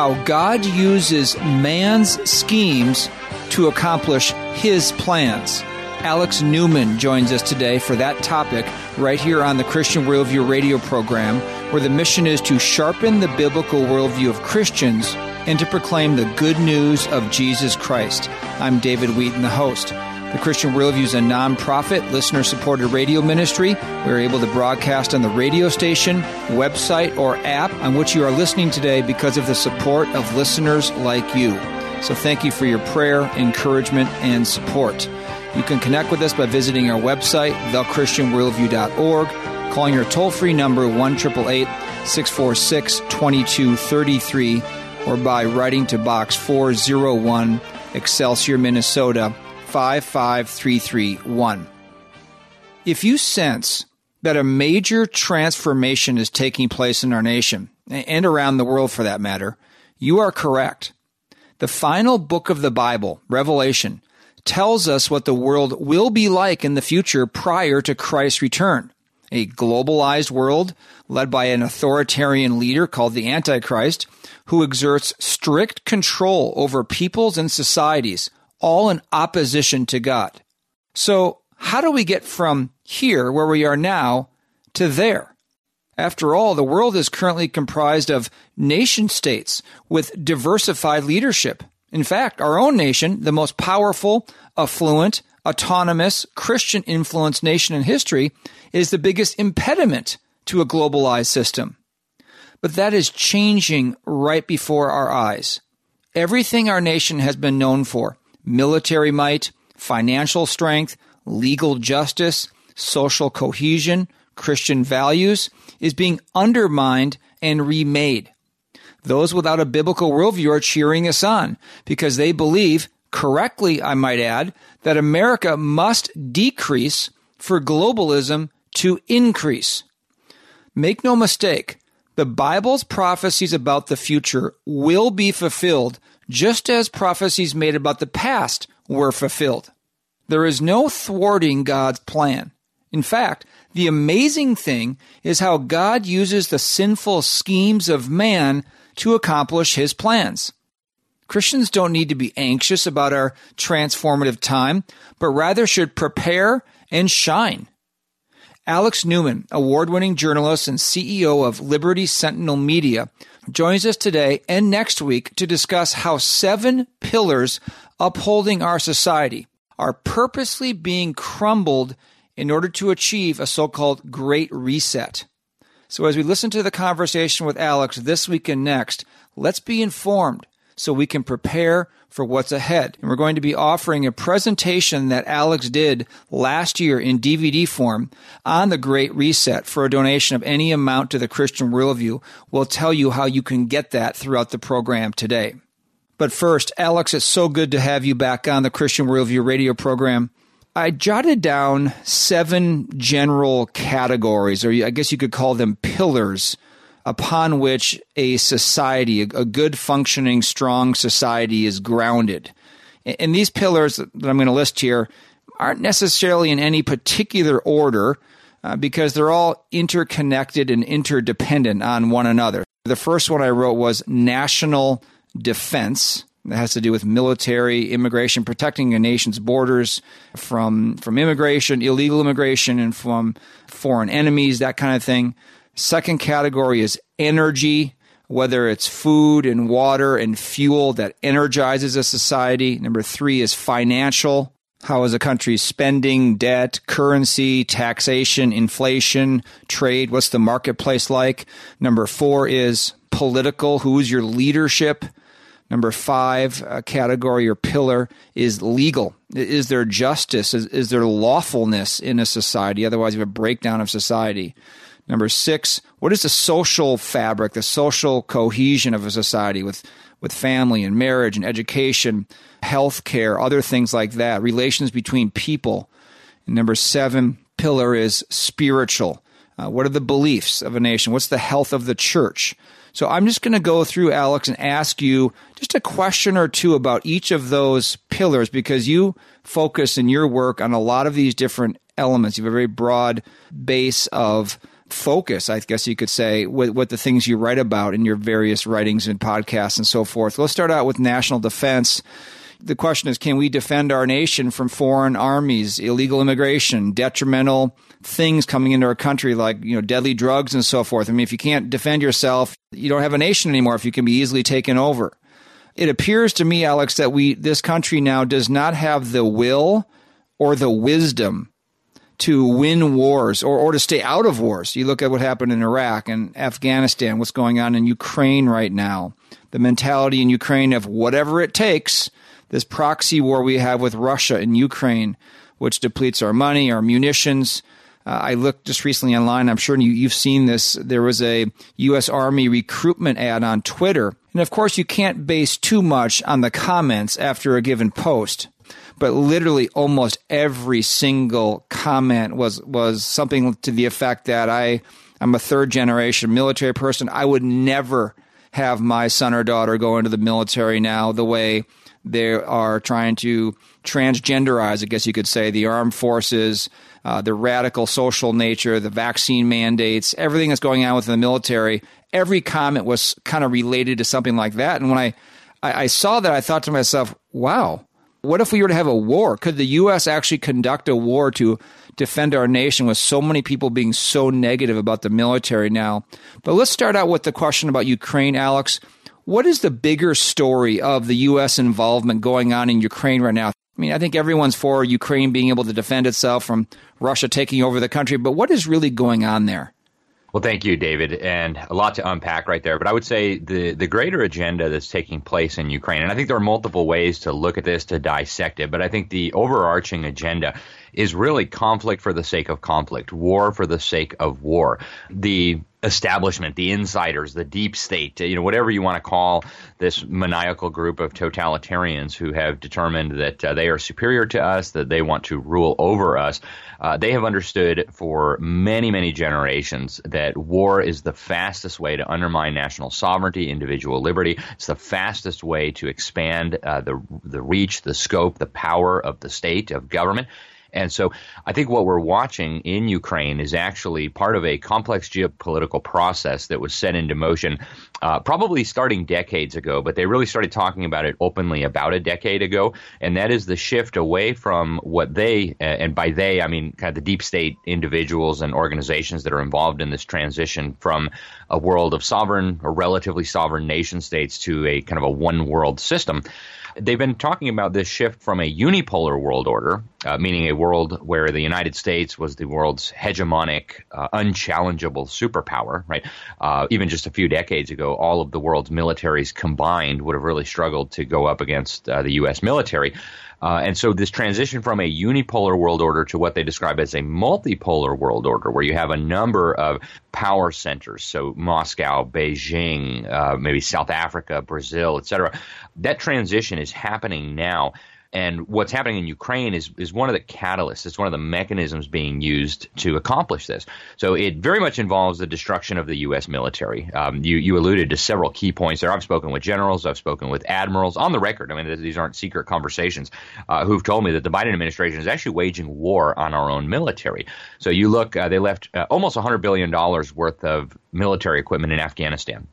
how God uses man's schemes to accomplish his plans. Alex Newman joins us today for that topic right here on the Christian Worldview radio program, where the mission is to sharpen the biblical worldview of Christians and to proclaim the good news of Jesus Christ. I'm David Wheaton, the host. The Christian Worldview is a nonprofit, listener supported radio ministry. We're able to broadcast on the radio station, website, or app on which you are listening today because of the support of listeners like you. So thank you for your prayer, encouragement, and support. You can connect with us by visiting our website, thechristianworldview.org, calling our toll free number 1 646 2233, or by writing to Box 401, Excelsior, Minnesota 55331. If you sense that a major transformation is taking place in our nation, and around the world for that matter, you are correct. The final book of the Bible, Revelation, tells us what the world will be like in the future prior to Christ's return. A globalized world led by an authoritarian leader called the Antichrist, who exerts strict control over peoples and societies, all in opposition to God. So, how do we get from here, where we are now, to there? After all, the world is currently comprised of nation states with diversified leadership. In fact, our own nation, the most powerful, affluent, autonomous, Christian influenced nation in history, is the biggest impediment to a globalized system. But that is changing right before our eyes. Everything our nation has been known for military might, financial strength, legal justice, social cohesion, Christian values is being undermined and remade. Those without a biblical worldview are cheering us on because they believe, correctly, I might add, that America must decrease for globalism to increase. Make no mistake, the Bible's prophecies about the future will be fulfilled just as prophecies made about the past were fulfilled. There is no thwarting God's plan. In fact, the amazing thing is how God uses the sinful schemes of man to accomplish his plans. Christians don't need to be anxious about our transformative time, but rather should prepare and shine. Alex Newman, award winning journalist and CEO of Liberty Sentinel Media, joins us today and next week to discuss how seven pillars upholding our society are purposely being crumbled in order to achieve a so called great reset. So, as we listen to the conversation with Alex this week and next, let's be informed so we can prepare for what's ahead. And we're going to be offering a presentation that Alex did last year in DVD form on the Great Reset for a donation of any amount to the Christian Worldview. We'll tell you how you can get that throughout the program today. But first, Alex, it's so good to have you back on the Christian Worldview radio program. I jotted down seven general categories, or I guess you could call them pillars, upon which a society, a good functioning, strong society is grounded. And these pillars that I'm going to list here aren't necessarily in any particular order uh, because they're all interconnected and interdependent on one another. The first one I wrote was national defense. That has to do with military, immigration, protecting a nation's borders from from immigration, illegal immigration, and from foreign enemies, that kind of thing. Second category is energy, whether it's food and water and fuel that energizes a society. Number three is financial. How is a country spending, debt, currency, taxation, inflation, trade? What's the marketplace like? Number four is political. Who's your leadership? Number five uh, category or pillar is legal. Is there justice? Is, is there lawfulness in a society? Otherwise, you have a breakdown of society. Number six, what is the social fabric, the social cohesion of a society with, with family and marriage and education, health care, other things like that, relations between people. And number seven pillar is spiritual. Uh, what are the beliefs of a nation? What's the health of the church? So I'm just going to go through, Alex, and ask you just a question or two about each of those pillars because you focus in your work on a lot of these different elements. You have a very broad base of focus, I guess you could say, with, with the things you write about in your various writings and podcasts and so forth. Let's start out with national defense. The question is can we defend our nation from foreign armies, illegal immigration, detrimental things coming into our country like, you know, deadly drugs and so forth? I mean, if you can't defend yourself, you don't have a nation anymore if you can be easily taken over. It appears to me, Alex, that we this country now does not have the will or the wisdom to win wars or, or to stay out of wars. You look at what happened in Iraq and Afghanistan, what's going on in Ukraine right now, the mentality in Ukraine of whatever it takes, this proxy war we have with Russia in Ukraine, which depletes our money, our munitions. Uh, I looked just recently online. I'm sure you, you've seen this. There was a U.S. Army recruitment ad on Twitter. And of course, you can't base too much on the comments after a given post but literally almost every single comment was was something to the effect that I I'm a third generation military person. I would never have my son or daughter go into the military now the way they are trying to transgenderize, I guess you could say, the armed forces, uh, the radical social nature, the vaccine mandates, everything that's going on within the military. Every comment was kind of related to something like that. And when I, I, I saw that, I thought to myself, wow, what if we were to have a war? Could the U.S. actually conduct a war to defend our nation with so many people being so negative about the military now? But let's start out with the question about Ukraine, Alex. What is the bigger story of the U.S. involvement going on in Ukraine right now? I mean, I think everyone's for Ukraine being able to defend itself from Russia taking over the country, but what is really going on there? Well, thank you, David, and a lot to unpack right there. But I would say the the greater agenda that's taking place in Ukraine, and I think there are multiple ways to look at this to dissect it. But I think the overarching agenda is really conflict for the sake of conflict, war for the sake of war. The establishment, the insiders, the deep state, you know, whatever you want to call this maniacal group of totalitarians who have determined that uh, they are superior to us, that they want to rule over us. Uh, they have understood for many, many generations that war is the fastest way to undermine national sovereignty, individual liberty. It's the fastest way to expand uh, the the reach, the scope, the power of the state, of government. And so I think what we're watching in Ukraine is actually part of a complex geopolitical process that was set into motion uh, probably starting decades ago, but they really started talking about it openly about a decade ago. And that is the shift away from what they, and by they, I mean kind of the deep state individuals and organizations that are involved in this transition from a world of sovereign or relatively sovereign nation states to a kind of a one world system. They've been talking about this shift from a unipolar world order, uh, meaning a world where the United States was the world's hegemonic, uh, unchallengeable superpower, right? Uh, even just a few decades ago, all of the world's militaries combined would have really struggled to go up against uh, the U.S. military. Uh, and so this transition from a unipolar world order to what they describe as a multipolar world order, where you have a number of power centers, so Moscow, Beijing, uh, maybe South Africa, Brazil, et cetera, that transition is happening now. And what's happening in Ukraine is, is one of the catalysts. It's one of the mechanisms being used to accomplish this. So it very much involves the destruction of the U.S. military. Um, you, you alluded to several key points there. I've spoken with generals, I've spoken with admirals on the record. I mean, these aren't secret conversations uh, who've told me that the Biden administration is actually waging war on our own military. So you look, uh, they left uh, almost $100 billion worth of military equipment in Afghanistan.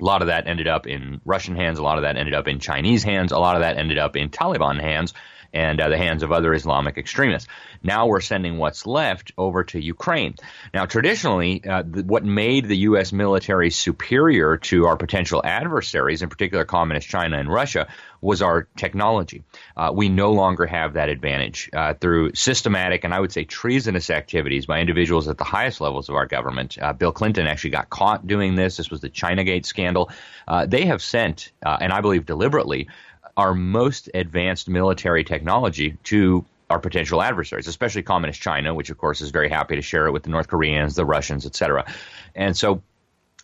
A lot of that ended up in Russian hands. A lot of that ended up in Chinese hands. A lot of that ended up in Taliban hands and uh, the hands of other Islamic extremists. Now we're sending what's left over to Ukraine. Now, traditionally, uh, what made the U.S. military superior to our potential adversaries, in particular communist China and Russia, was our technology. Uh, we no longer have that advantage uh, through systematic and I would say treasonous activities by individuals at the highest levels of our government. Uh, Bill Clinton actually got caught doing this. This was the Chinagate scandal. Uh, they have sent, uh, and I believe deliberately, our most advanced military technology to our potential adversaries, especially communist China, which of course is very happy to share it with the North Koreans, the Russians, etc. And so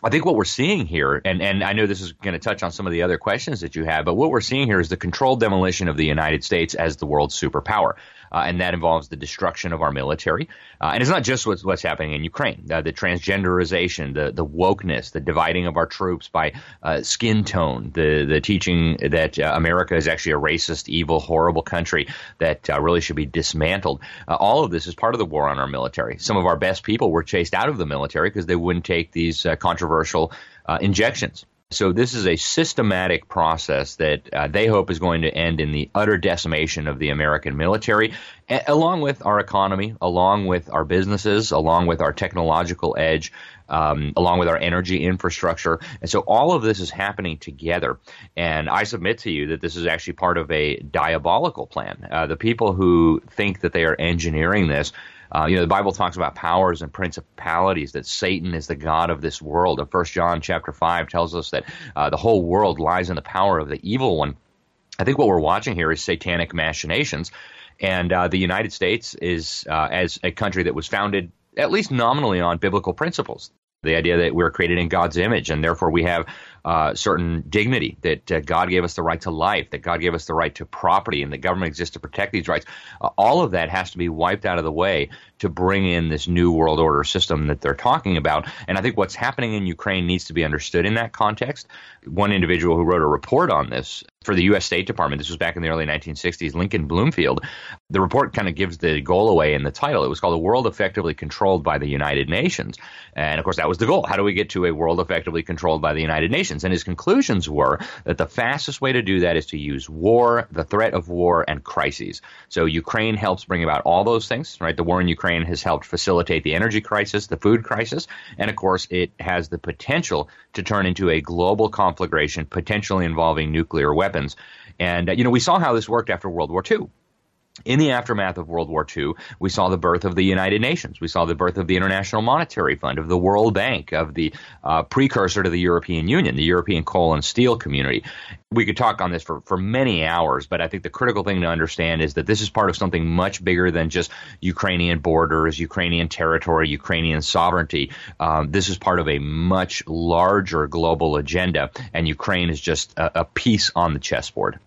I think what we're seeing here, and, and I know this is going to touch on some of the other questions that you have, but what we're seeing here is the controlled demolition of the United States as the world's superpower. Uh, and that involves the destruction of our military. Uh, and it's not just what's, what's happening in Ukraine. Uh, the transgenderization, the the wokeness, the dividing of our troops by uh, skin tone, the the teaching that uh, America is actually a racist, evil, horrible country that uh, really should be dismantled. all of this is part of the war on our military. Some of our best people were chased out of the military because they wouldn't take these controversial injections. So this is a systematic process that uh, they hope is going to end in the utter decimation of the American military, a- along with our economy, along with our businesses, along with our technological edge, um, along with our energy infrastructure. And so all of this is happening together. And I submit to you that this is actually part of a diabolical plan. Uh, the people who think that they are engineering this uh, you know, the Bible talks about powers and principalities that Satan is the god of this world. And First John chapter five tells us that uh, the whole world lies in the power of the evil one. I think what we're watching here is satanic machinations, and uh, the United States is uh, as a country that was founded at least nominally on biblical principles. The idea that we're created in God's image, and therefore we have uh, certain dignity, that uh, God gave us the right to life, that God gave us the right to property, and the government exists to protect these rights. Uh, all of that has to be wiped out of the way to bring in this new world order system that they're talking about. And I think what's happening in Ukraine needs to be understood in that context. One individual who wrote a report on this for the U.S. State Department, this was back in the early 1960s, Lincoln Bloomfield, the report kind of gives the goal away in the title. It was called A World Effectively Controlled by the United Nations. And of course, that was the goal. How do we get to a world effectively controlled by the United Nations? And his conclusions were that the fastest way to do that is to use war, the threat of war, and crises. So Ukraine helps bring about all those things, right? The war in Ukraine has helped facilitate the energy crisis, the food crisis, and of course, it has the potential to turn into a global conflagration, potentially involving nuclear weapons. And, uh, you know, we saw how this worked after World War II in the aftermath of World War II, we saw the birth of the United Nations. We saw the birth of the International Monetary Fund, of the World Bank, of the uh, precursor to the European Union, the European Coal and Steel Community. We could talk on this for, for many hours, but I think the critical thing to understand is that this is part of something much bigger than just Ukrainian borders, Ukrainian territory, Ukrainian sovereignty. Um, this is part of a much larger global agenda, and Ukraine is just a, a piece on the chessboard.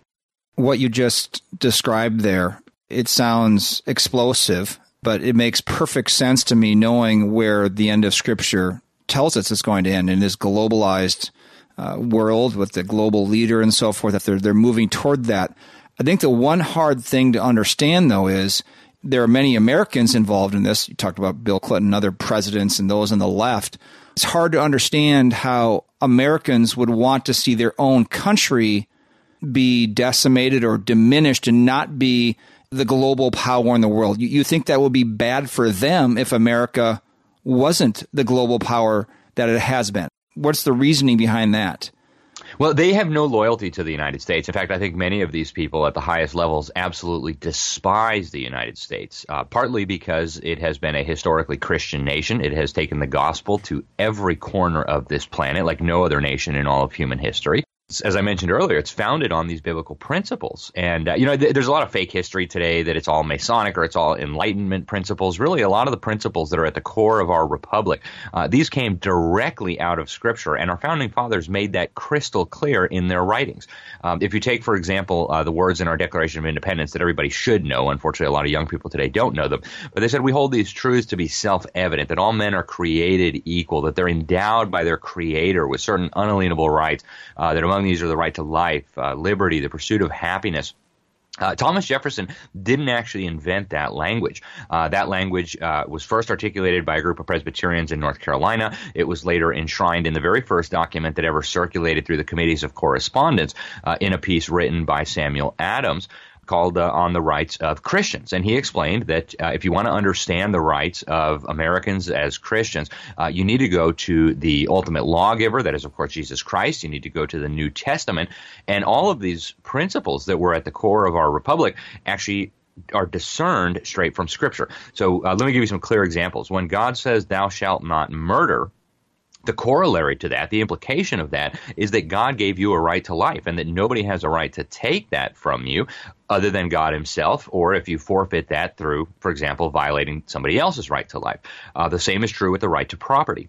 What you just described there it sounds explosive, but it makes perfect sense to me knowing where the end of Scripture tells us it's going to end in this globalized uh, world with the global leader and so forth. If they're they're moving toward that, I think the one hard thing to understand though is there are many Americans involved in this. You talked about Bill Clinton, other presidents, and those on the left. It's hard to understand how Americans would want to see their own country be decimated or diminished and not be the global power in the world. You, you think that would be bad for them if America wasn't the global power that it has been? What's the reasoning behind that? Well, they have no loyalty to the United States. In fact, I think many of these people at the highest levels absolutely despise the United States, uh, partly because it has been a historically Christian nation. It has taken the gospel to every corner of this planet like no other nation in all of human history as I mentioned earlier, it's founded on these biblical principles. And, uh, you know, th- there's a lot of fake history today that it's all Masonic or it's all Enlightenment principles. Really, a lot of the principles that are at the core of our republic, uh, these came directly out of Scripture. And our founding fathers made that crystal clear in their writings. Um, if you take, for example, uh, the words in our Declaration of Independence that everybody should know, unfortunately, a lot of young people today don't know them, but they said, We hold these truths to be self evident, that all men are created equal, that they're endowed by their Creator with certain unalienable rights, uh, that among among these are the right to life, uh, liberty, the pursuit of happiness. Uh, Thomas Jefferson didn't actually invent that language. Uh, that language uh, was first articulated by a group of Presbyterians in North Carolina. It was later enshrined in the very first document that ever circulated through the committees of correspondence uh, in a piece written by Samuel Adams called uh, On the Rights of Christians. And he explained that uh, if you want to understand the rights of Americans as Christians, uh, you need to go to the ultimate lawgiver, that is, of course, Jesus Christ. You need to go to the New Testament. And all of these principles that were at the core of our republic actually are discerned straight from Scripture. So uh, let me give you some clear examples. When God says, Thou shalt not murder, the corollary to that, the implication of that, is that God gave you a right to life and that nobody has a right to take that from you other than God Himself, or if you forfeit that through, for example, violating somebody else's right to life. Uh, the same is true with the right to property.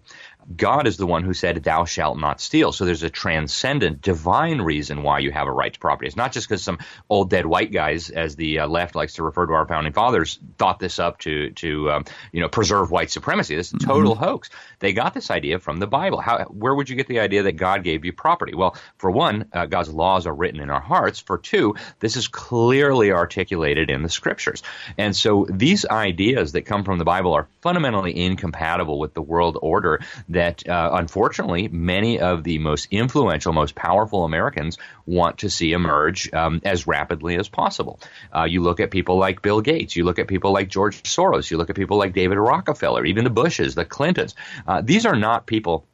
God is the one who said, Thou shalt not steal. So there's a transcendent, divine reason why you have a right to property. It's not just because some old dead white guys, as the uh, left likes to refer to our founding fathers, thought this up to, to um, you know, preserve white supremacy. This is a total mm-hmm. hoax. They got this idea from the Bible. How, where would you get the idea that God gave you property? Well, for one, uh, God's laws are written in our hearts. For two, this is clearly articulated in the scriptures. And so these ideas that come from the Bible are fundamentally incompatible with the world order that uh, unfortunately many of the most influential, most powerful Americans want to see emerge um, as rapidly as possible. Uh, you look at people like Bill Gates, you look at people like George Soros, you look at people like David Rockefeller, even the Bushes, the Clintons. Uh, these are not people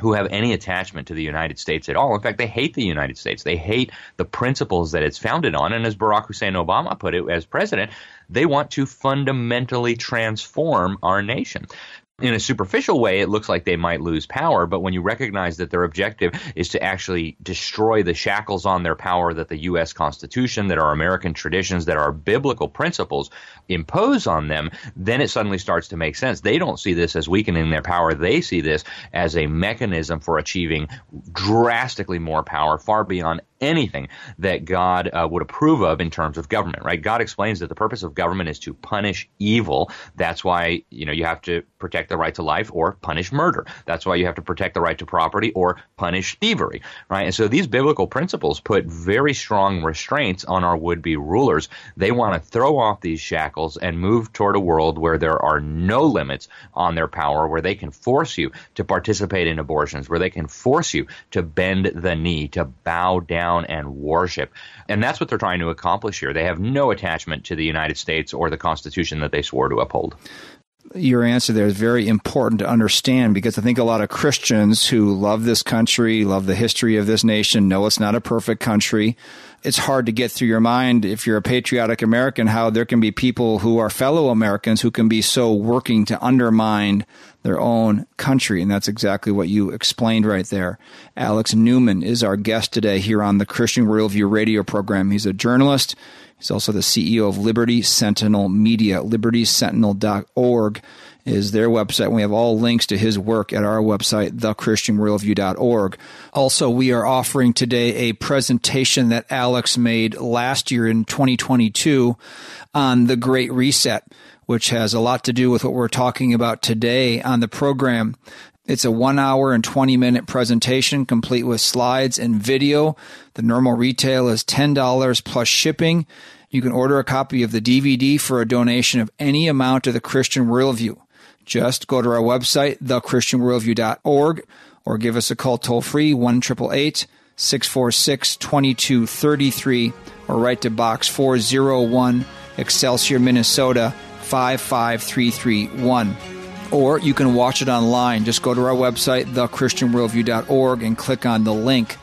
who have any attachment to the United States at all. In fact, they hate the United States. They hate the principles that it's founded on. And as Barack Hussein Obama put it as president, they want to fundamentally transform our nation in a superficial way, it looks like they might lose power, but when you recognize that their objective is to actually destroy the shackles on their power that the U.S. Constitution, that our American traditions, that our biblical principles impose on them, then it suddenly starts to make sense. They don't see this as weakening their power. They see this as a mechanism for achieving drastically more power, far beyond anything that God uh, would approve of in terms of government, right? God explains that the purpose of government is to punish evil. That's why, you know, you have to protect the right to life or punish murder. That's why you have to protect the right to property or punish thievery, right? And so these biblical principles put very strong restraints on our would-be rulers. They want to throw off these shackles and move toward a world where there are no limits on their power, where they can force you to participate in abortions, where they can force you to bend the knee, to bow down down and worship. And that's what they're trying to accomplish here. They have no attachment to the United States or the Constitution that they swore to uphold your answer there is very important to understand because I think a lot of Christians who love this country, love the history of this nation, know it's not a perfect country it's hard to get through your mind if you're a patriotic American how there can be people who are fellow Americans who can be so working to undermine their own country. And that's exactly what you explained right there. Alex Newman is our guest today here on the Christian Worldview radio program. He's a journalist. He's also the CEO of Liberty Sentinel Media, libertysentinel.org is their website. We have all links to his work at our website, thechristianworldview.org. Also, we are offering today a presentation that Alex made last year in 2022 on the Great Reset, which has a lot to do with what we're talking about today on the program. It's a one hour and 20 minute presentation complete with slides and video. The normal retail is $10 plus shipping. You can order a copy of the DVD for a donation of any amount to the Christian Worldview. Just go to our website, thechristianworldview.org, or give us a call toll free, 1 646 2233, or write to Box 401, Excelsior, Minnesota 55331. Or you can watch it online. Just go to our website, thechristianworldview.org, and click on the link.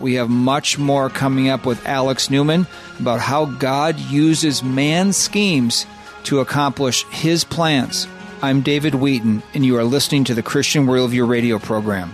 We have much more coming up with Alex Newman about how God uses man's schemes to accomplish his plans. I'm David Wheaton, and you are listening to the Christian Worldview radio program.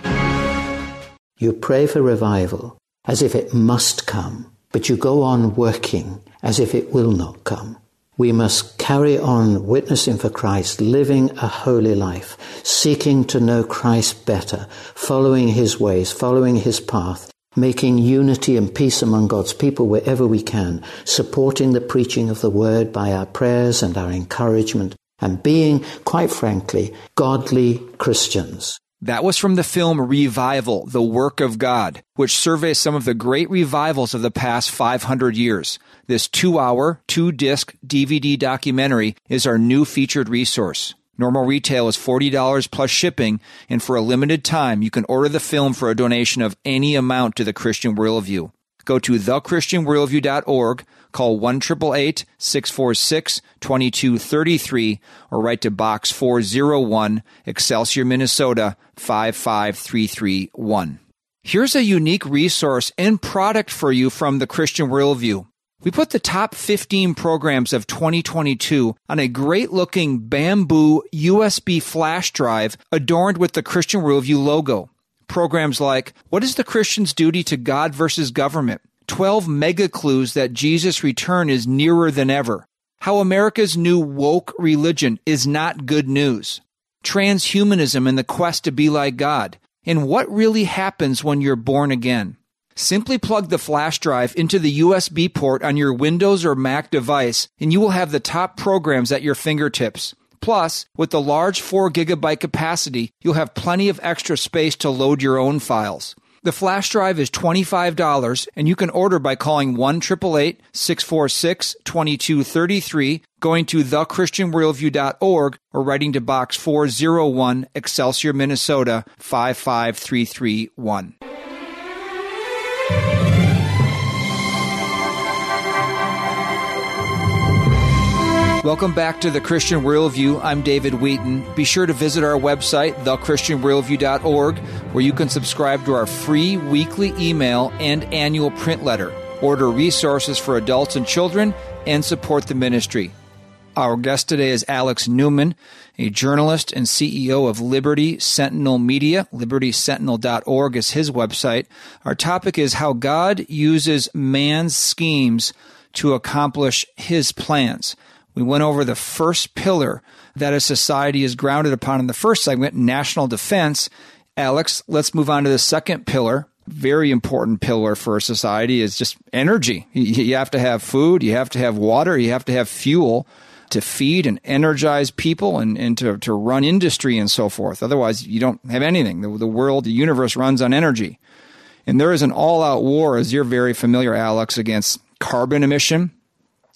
You pray for revival as if it must come, but you go on working as if it will not come. We must carry on witnessing for Christ, living a holy life, seeking to know Christ better, following his ways, following his path, making unity and peace among God's people wherever we can, supporting the preaching of the word by our prayers and our encouragement, and being, quite frankly, godly Christians. That was from the film Revival, The Work of God, which surveys some of the great revivals of the past 500 years. This two hour, two disc DVD documentary is our new featured resource. Normal retail is $40 plus shipping, and for a limited time, you can order the film for a donation of any amount to the Christian Worldview. Go to thechristianworldview.org Call 1 646 2233 or write to Box 401, Excelsior, Minnesota 55331. Here's a unique resource and product for you from the Christian Worldview. We put the top 15 programs of 2022 on a great looking bamboo USB flash drive adorned with the Christian Worldview logo. Programs like What is the Christian's Duty to God versus Government? 12 mega clues that Jesus' return is nearer than ever. How America's new woke religion is not good news. Transhumanism and the quest to be like God. And what really happens when you're born again. Simply plug the flash drive into the USB port on your Windows or Mac device, and you will have the top programs at your fingertips. Plus, with the large 4 gigabyte capacity, you'll have plenty of extra space to load your own files. The flash drive is $25 and you can order by calling 1 646 2233, going to thechristianworldview.org or writing to box 401 Excelsior, Minnesota 55331. Welcome back to the Christian Worldview. I'm David Wheaton. Be sure to visit our website, thechristianworldview.org, where you can subscribe to our free weekly email and annual print letter, order resources for adults and children, and support the ministry. Our guest today is Alex Newman, a journalist and CEO of Liberty Sentinel Media. LibertySentinel.org is his website. Our topic is how God uses man's schemes to accomplish his plans. We went over the first pillar that a society is grounded upon in the first segment, national defense. Alex, let's move on to the second pillar. Very important pillar for a society is just energy. You have to have food, you have to have water, you have to have fuel to feed and energize people and, and to, to run industry and so forth. Otherwise, you don't have anything. The, the world, the universe runs on energy. And there is an all out war, as you're very familiar, Alex, against carbon emission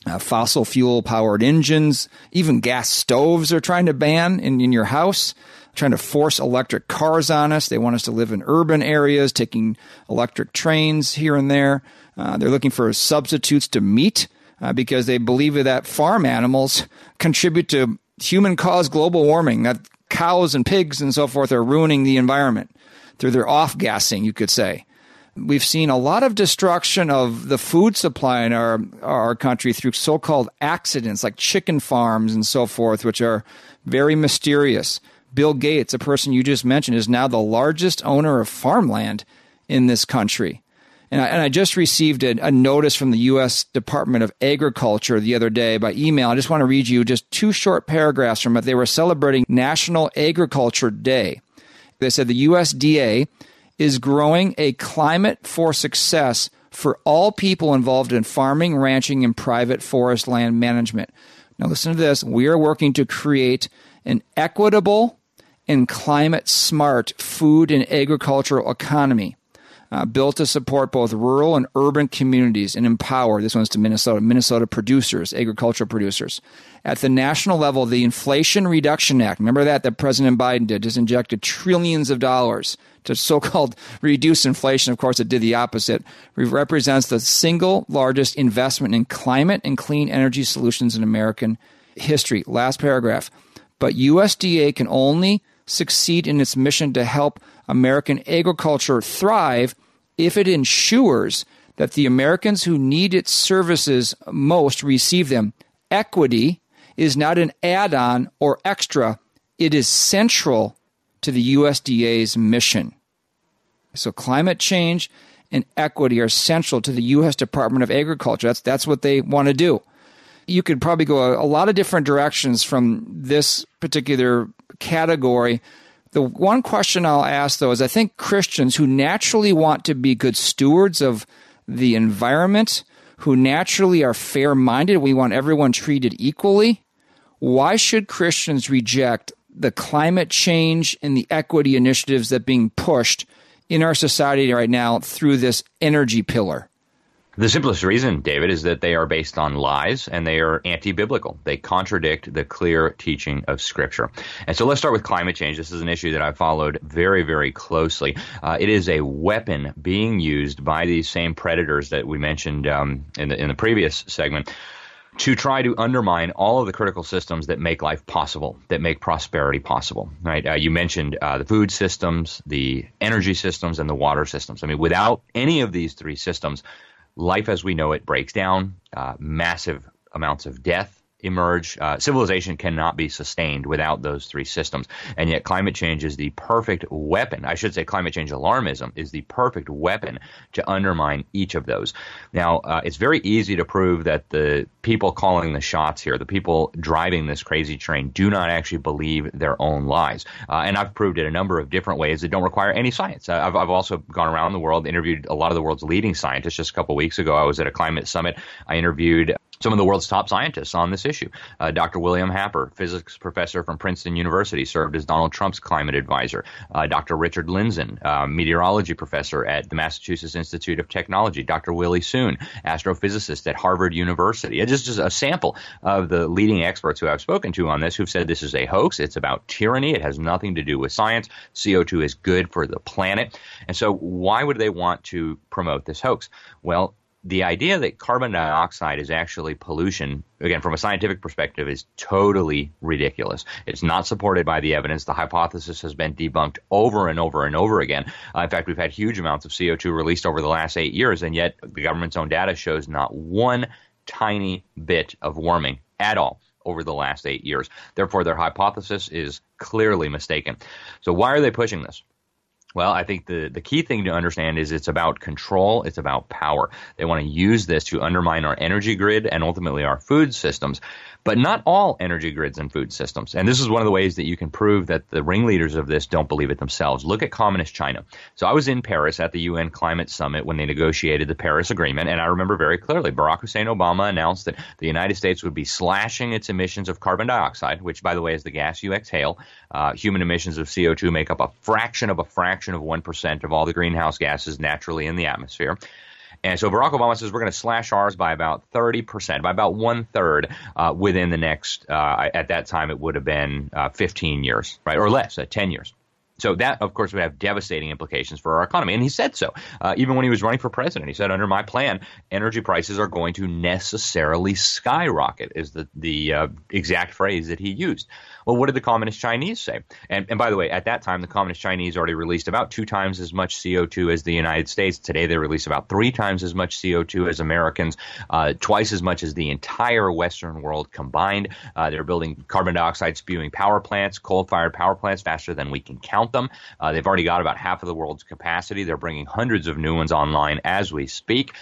uh, fossil fuel powered engines, even gas stoves are trying to ban in, in your house, trying to force electric cars on us. They want us to live in urban areas, taking electric trains here and there. Uh, they're looking for substitutes to meat uh, because they believe that farm animals contribute to human caused global warming, that cows and pigs and so forth are ruining the environment through their off gassing, you could say. We've seen a lot of destruction of the food supply in our, our country through so called accidents like chicken farms and so forth, which are very mysterious. Bill Gates, a person you just mentioned, is now the largest owner of farmland in this country. And I, and I just received a, a, notice from the U.S. Department of Agriculture the other day by email. I just want to read you just two short paragraphs from it. They were celebrating National Agriculture Day. They said the USDA is growing a climate for success for all people involved in farming, ranching, and private forest land management. Now, listen to this. We are working to create an equitable and climate smart food and agricultural economy uh, built to support both rural and urban communities and empower, this one's to Minnesota, Minnesota producers, agricultural producers. At the national level, the Inflation Reduction Act, remember that, that President Biden did, just injected trillions of dollars to so called reduce inflation. Of course, it did the opposite. It represents the single largest investment in climate and clean energy solutions in American history. Last paragraph. But USDA can only succeed in its mission to help American agriculture thrive if it ensures that the Americans who need its services most receive them. Equity is not an add on or extra, it is central to the USDA's mission. So, climate change and equity are central to the U.S. Department of Agriculture. That's, that's what they want to do. You could probably go a, a lot of different directions from this particular category the one question I'll ask, though, is I think Christians who naturally want to be good stewards of the environment, who naturally are fair minded, we want everyone treated equally. Why should Christians reject the climate change and the equity initiatives that are being pushed in our society right now through this energy pillar? The simplest reason, David, is that they are based on lies and they are anti biblical. They contradict the clear teaching of Scripture. And so let's start with climate change. This is an issue that I've followed very, very closely. Uh, it is a weapon being used by these same predators that we mentioned um, in, the, in the previous segment to try to undermine all of the critical systems that make life possible, that make prosperity possible. Right? Uh, you mentioned uh, the food systems, the energy systems, and the water systems. I mean, without any of these three systems, life as we know it breaks down, uh, massive amounts of death emerge. Uh, civilization cannot be sustained without those three systems. And yet, climate change is the perfect weapon. I should say, climate change alarmism is the perfect weapon to undermine each of those. Now, uh, it's very easy to prove that the people calling the shots here, the people driving this crazy train, do not actually believe their own lies. Uh, and I've proved it a number of different ways that don't require any science. Uh, I've, I've also gone around the world, interviewed a lot of the world's leading scientists. Just a couple weeks ago, I was at a climate summit. I interviewed some of the world's top scientists on this issue. Uh, Dr. William Happer, physics professor from Princeton University, served as Donald Trump's climate advisor. Uh, Dr. Richard Lindzen, uh, meteorology professor at the Massachusetts Institute of Technology. Dr. Willie Soon, astrophysicist at Harvard University. It's just, just a sample of the leading experts who I've spoken to on this who've said this is a hoax. It's about tyranny. It has nothing to do with science. CO2 is good for the planet. And so why would they want to promote this hoax? Well, the idea that carbon dioxide is actually pollution, again, from a scientific perspective, is totally ridiculous. It's not supported by the evidence. The hypothesis has been debunked over and over and over again. Uh, in fact, we've had huge amounts of CO2 released over the last eight years, and yet the government's own data shows not one tiny bit of warming at all over the last eight years. Therefore, their hypothesis is clearly mistaken. So, why are they pushing this? Well, I think the, the key thing to understand is it's about control, it's about power. They want to use this to undermine our energy grid and ultimately our food systems but not all energy grids and food systems. And this is one of the ways that you can prove that the ringleaders of this don't believe it themselves. Look at communist China. So I was in Paris at the UN Climate Summit when they negotiated the Paris Agreement, and I remember very clearly Barack Hussein Obama announced that the United States would be slashing its emissions of carbon dioxide, which, by the way, is the gas you exhale. Uh, human emissions of CO2 make up a fraction of a fraction of 1% of all the greenhouse gases naturally in the atmosphere. And so Barack Obama says we're going to slash ours by about 30%, by about one third uh, within the next, uh, at that time, it would have been uh, 15 years, right? Or less, uh, 10 years. So that, of course, would have devastating implications for our economy. And he said so. Uh, even when he was running for president, he said, under my plan, energy prices are going to necessarily skyrocket, is the, the uh, exact phrase that he used. Well, what did the communist Chinese say? And, and by the way, at that time, the communist Chinese already released about two times as much CO2 as the United States. Today, they release about three times as much CO2 as Americans, uh, twice as much as the entire Western world combined. Uh, they're building carbon dioxide spewing power plants, coal fired power plants faster than we can count them. Uh, they've already got about half of the world's capacity. They're bringing hundreds of new ones online as we speak.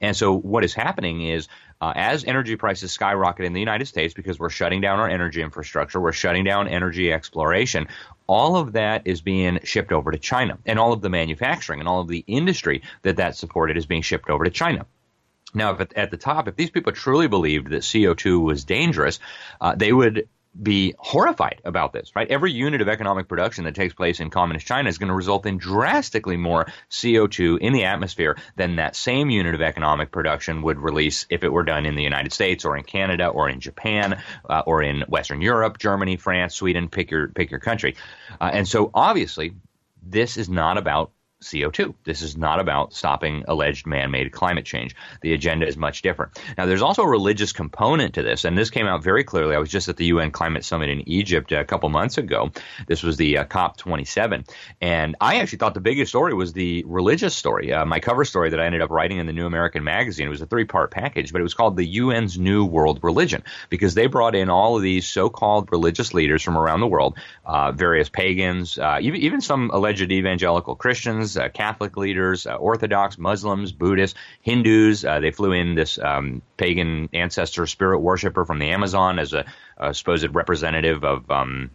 And so what is happening is uh, as energy prices skyrocket in the United States because we're shutting down our energy infrastructure, we're shutting down energy exploration, all of that is being shipped over to China. And all of the manufacturing and all of the industry that that supported is being shipped over to China. Now, if at the top, if these people truly believed that CO2 was dangerous, uh, they would be horrified about this, right? Every unit of economic production that takes place in communist China is going to result in drastically more CO2 in the atmosphere than that same unit of economic production would release if it were done in the United States or in Canada or in Japan uh, or in Western Europe, Germany, France, Sweden, pick your pick your country. Uh, and so obviously this is not about CO2. This is not about stopping alleged man made climate change. The agenda is much different. Now, there's also a religious component to this, and this came out very clearly. I was just at the UN Climate Summit in Egypt a couple months ago. This was the uh, COP27. And I actually thought the biggest story was the religious story. Uh, my cover story that I ended up writing in the New American Magazine it was a three part package, but it was called The UN's New World Religion because they brought in all of these so called religious leaders from around the world, uh, various pagans, uh, even, even some alleged evangelical Christians uh, Catholic leaders, uh, Orthodox, Muslims, Buddhists, Hindus. Uh, they flew in this um, pagan ancestor spirit worshiper from the Amazon as a, a supposed representative of um,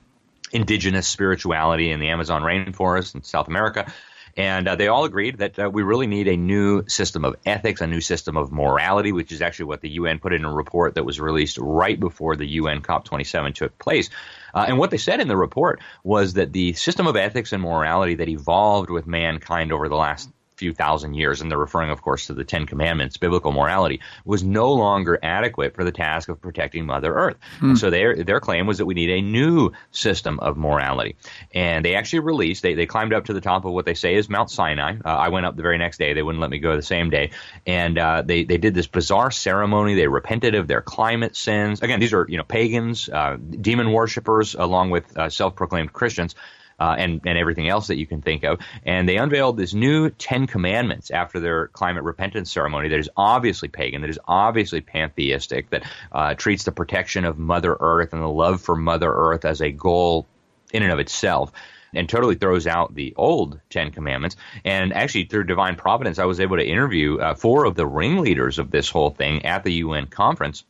indigenous spirituality in the Amazon rainforest in South America. And uh, they all agreed that uh, we really need a new system of ethics, a new system of morality, which is actually what the UN put in a report that was released right before the UN COP27 took place. Uh, and what they said in the report was that the system of ethics and morality that evolved with mankind over the last few thousand years, and they're referring, of course, to the Ten Commandments, biblical morality, was no longer adequate for the task of protecting Mother Earth. Hmm. And so their their claim was that we need a new system of morality. And they actually released, they, they climbed up to the top of what they say is Mount Sinai. Uh, I went up the very next day. They wouldn't let me go the same day. And uh, they, they did this bizarre ceremony. They repented of their climate sins. Again, these are, you know, pagans, uh, demon worshippers, along with uh, self proclaimed Christians. Uh, and and everything else that you can think of. And they unveiled this new Ten Commandments after their climate repentance ceremony that is obviously pagan, that is obviously pantheistic, that uh, treats the protection of Mother Earth and the love for Mother Earth as a goal in and of itself and totally throws out the old Ten Commandments. And actually, through divine providence, I was able to interview uh, four of the ringleaders of this whole thing at the UN conference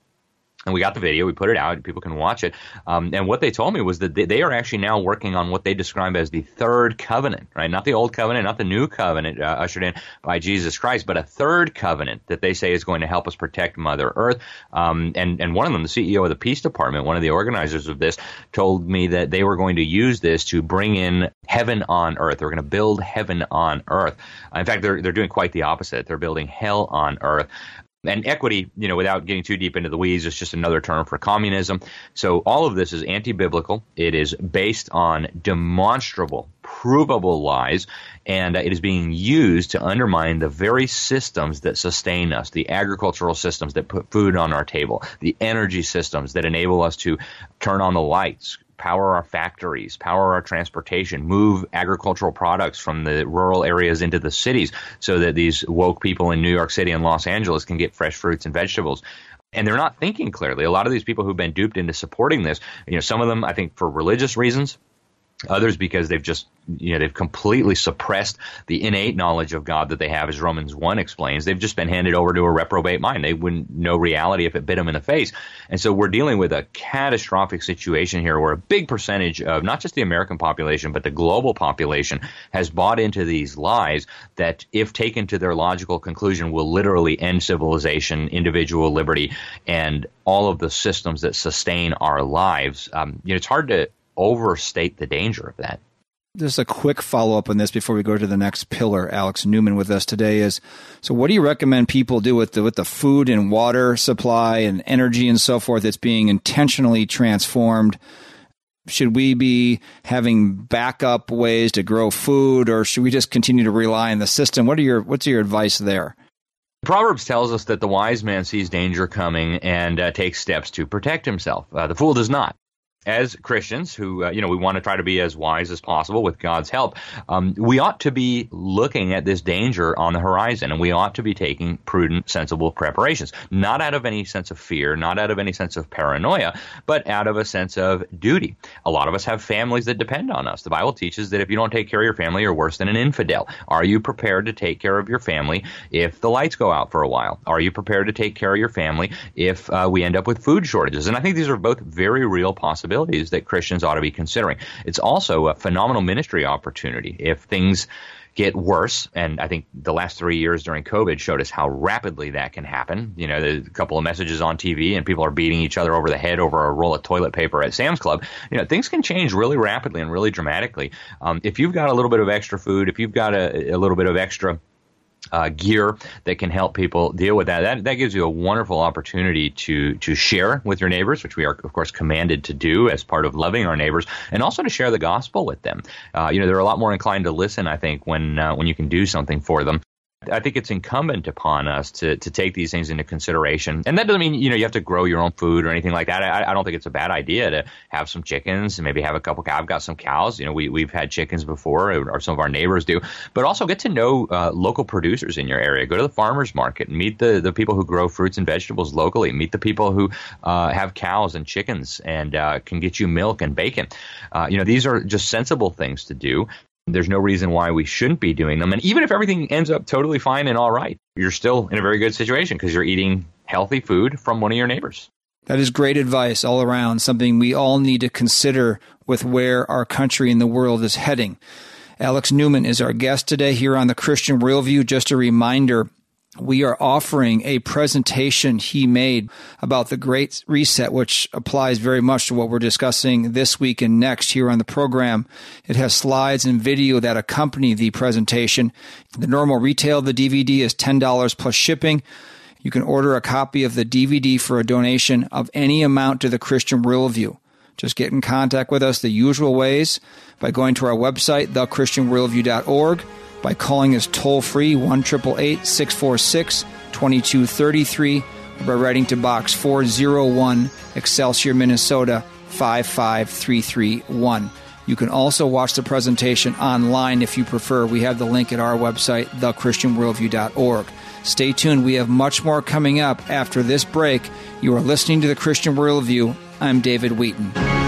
and we got the video, we put it out, people can watch it. Um, and what they told me was that they, are actually now working on what they describe as the third covenant, right? Not the old covenant, not the new covenant uh, ushered in by Jesus Christ, but a third covenant that they say is going to help us protect Mother Earth. Um, and, and one of them, the CEO of the Peace Department, one of the organizers of this, told me that they were going to use this to bring in heaven on earth. They're going to build heaven on earth. In fact, they're, they're doing quite the opposite. They're building hell on earth. And equity, you know, without getting too deep into the weeds, is just another term for communism. So all of this is anti-biblical. It is based on demonstrable, provable lies, and it is being used to undermine the very systems that sustain us, the agricultural systems that put food on our table, the energy systems that enable us to turn on the lights, power our factories, power our transportation, move agricultural products from the rural areas into the cities so that these woke people in New York City and Los Angeles can get fresh fruits and vegetables and they're not thinking clearly. A lot of these people who've been duped into supporting this, you know, some of them I think for religious reasons, others because they've just you know they've completely suppressed the innate knowledge of God that they have, as Romans one explains. They've just been handed over to a reprobate mind. They wouldn't know reality if it bit them in the face. And so we're dealing with a catastrophic situation here, where a big percentage of not just the American population but the global population has bought into these lies that, if taken to their logical conclusion, will literally end civilization, individual liberty, and all of the systems that sustain our lives. Um, you know, it's hard to overstate the danger of that. Just a quick follow up on this before we go to the next pillar. Alex Newman with us today is so. What do you recommend people do with the with the food and water supply and energy and so forth that's being intentionally transformed? Should we be having backup ways to grow food, or should we just continue to rely on the system? What are your what's your advice there? Proverbs tells us that the wise man sees danger coming and uh, takes steps to protect himself. Uh, the fool does not as Christians who, uh, you know, we want to try to be as wise as possible with God's help, um, we ought to be looking at this danger on the horizon and we ought to be taking prudent, sensible preparations. Not out of any sense of fear, not out of any sense of paranoia, but out of a sense of duty. A lot of us have families that depend on us. The Bible teaches that if you don't take care of your family, you're worse than an infidel. Are you prepared to take care of your family if the lights go out for a while? Are you prepared to take care of your family if uh, we end up with food shortages? And I think these are both very real possibilities possibilities that Christians ought to be considering. It's also a phenomenal ministry opportunity if things get worse. And I think the last three years during COVID showed us how rapidly that can happen. You know, there's a couple of messages on TV and people are beating each other over the head over a roll of toilet paper at Sam's Club. You know, things can change really rapidly and really dramatically. Um, if you've got a little bit of extra food, if you've got a, a little bit of extra uh, gear that can help people deal with that. That that gives you a wonderful opportunity to to share with your neighbors, which we are of course commanded to do as part of loving our neighbors, and also to share the gospel with them. Uh, you know, they're a lot more inclined to listen, I think, when uh, when you can do something for them. I think it's incumbent upon us to, to take these things into consideration. And that doesn't mean, you know, you have to grow your own food or anything like that. I, I don't think it's a bad idea to have some chickens and maybe have a couple cows. I've got some cows. You know, we, we've had chickens before or, some of our neighbors do. But also get to know uh, local producers in your area. Go to the farmer's market. Meet the, the people who grow fruits and vegetables locally. Meet the people who uh, have cows and chickens and uh, can get you milk and bacon. Uh, you know, these are just sensible things to do. There's no reason why we shouldn't be doing them. And even if everything ends up totally fine and all right, you're still in a very good situation because you're eating healthy food from one of your neighbors. That is great advice all around, something we all need to consider with where our country and the world is heading. Alex Newman is our guest today here on the Christian Worldview. Just a reminder we are offering a presentation he made about the Great Reset, which applies very much to what we're discussing this week and next here on the program. It has slides and video that accompany the presentation. The normal retail of the DVD is $10 plus shipping. You can order a copy of the DVD for a donation of any amount to the Christian Worldview. Just get in contact with us the usual ways by going to our website, thechristianworldview.org by calling us toll free 1 646 2233 or by writing to Box 401 Excelsior, Minnesota 55331. You can also watch the presentation online if you prefer. We have the link at our website, thechristianworldview.org. Stay tuned. We have much more coming up after this break. You are listening to the Christian Worldview. I'm David Wheaton.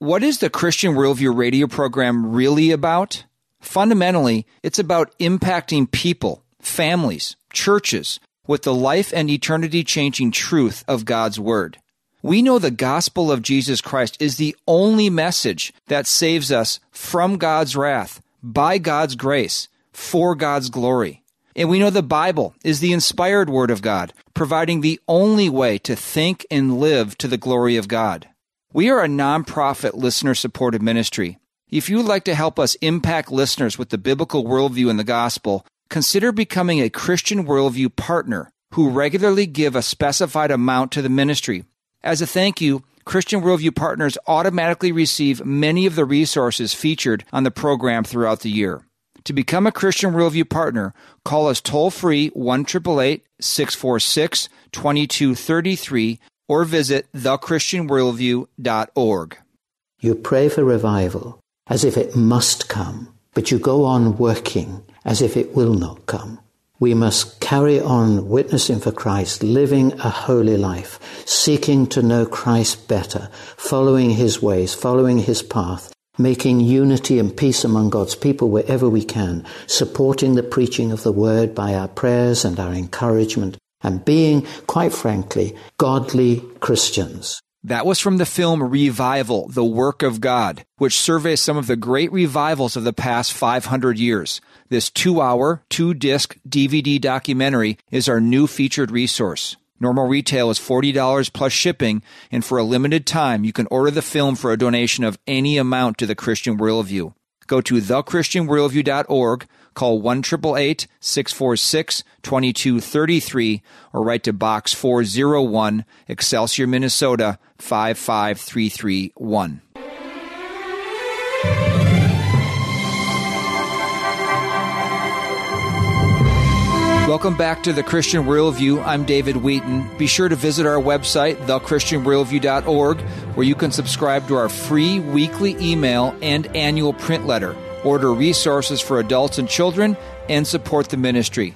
What is the Christian Worldview radio program really about? Fundamentally, it's about impacting people, families, churches with the life and eternity changing truth of God's Word. We know the gospel of Jesus Christ is the only message that saves us from God's wrath, by God's grace, for God's glory. And we know the Bible is the inspired Word of God, providing the only way to think and live to the glory of God. We are a nonprofit listener supported ministry. If you would like to help us impact listeners with the biblical worldview and the gospel, consider becoming a Christian Worldview partner who regularly give a specified amount to the ministry as a thank you, Christian Worldview partners automatically receive many of the resources featured on the program throughout the year. To become a Christian Worldview partner, call us toll free 1 646 2233 or visit thechristianworldview.org. You pray for revival as if it must come, but you go on working as if it will not come. We must carry on witnessing for Christ, living a holy life, seeking to know Christ better, following his ways, following his path, making unity and peace among God's people wherever we can, supporting the preaching of the word by our prayers and our encouragement, and being, quite frankly, godly Christians. That was from the film Revival, The Work of God, which surveys some of the great revivals of the past 500 years. This two hour, two disc DVD documentary is our new featured resource. Normal retail is $40 plus shipping, and for a limited time, you can order the film for a donation of any amount to the Christian Worldview. Go to thechristianworldview.org, call 1 646 2233, or write to Box 401, Excelsior, Minnesota 55331. Welcome back to the Christian Worldview. I'm David Wheaton. Be sure to visit our website, thechristianworldview.org, where you can subscribe to our free weekly email and annual print letter, order resources for adults and children, and support the ministry.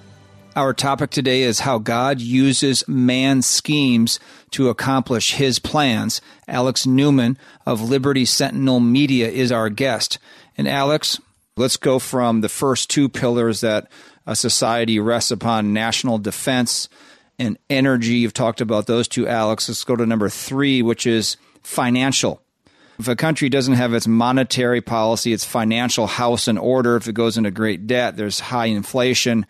Our topic today is how God uses man's schemes to accomplish his plans. Alex Newman of Liberty Sentinel Media is our guest. And Alex, let's go from the first two pillars that a society rests upon national defense and energy. You've talked about those two, Alex. Let's go to number three, which is financial. If a country doesn't have its monetary policy, its financial house in order, if it goes into great debt, there's high inflation,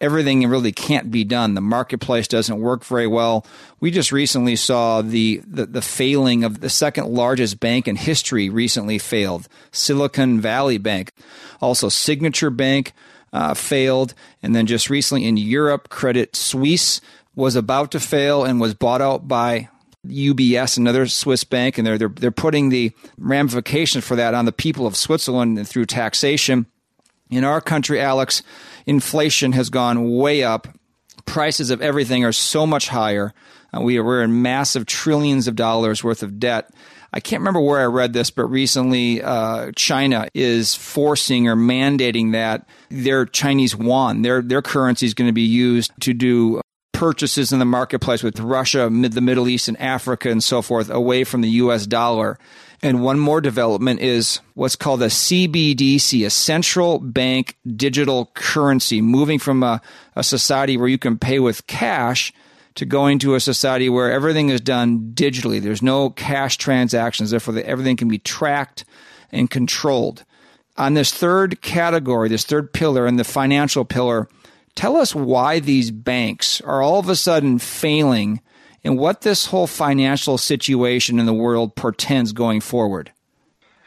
everything really can't be done. The marketplace doesn't work very well. We just recently saw the, the, the, failing of the second largest bank in history recently failed, Silicon Valley Bank. Also, Signature Bank uh, failed. And then just recently in Europe, Credit Suisse was about to fail and was bought out by UBS, another Swiss bank, and they're, they're, they're putting the ramifications for that on the people of Switzerland through taxation. In our country, Alex, inflation has gone way up. Prices of everything are so much higher. Uh, we are, we're in massive trillions of dollars worth of debt. I can't remember where I read this, but recently uh, China is forcing or mandating that their Chinese yuan, their their currency is going to be used to do purchases in the marketplace with Russia, mid, the Middle East, and Africa, and so forth, away from the U.S. dollar. And one more development is what's called a CBDC, a central bank digital currency, moving from a, a society where you can pay with cash to going to a society where everything is done digitally. There's no cash transactions, therefore, everything can be tracked and controlled. On this third category, this third pillar, and the financial pillar, tell us why these banks are all of a sudden failing and what this whole financial situation in the world portends going forward.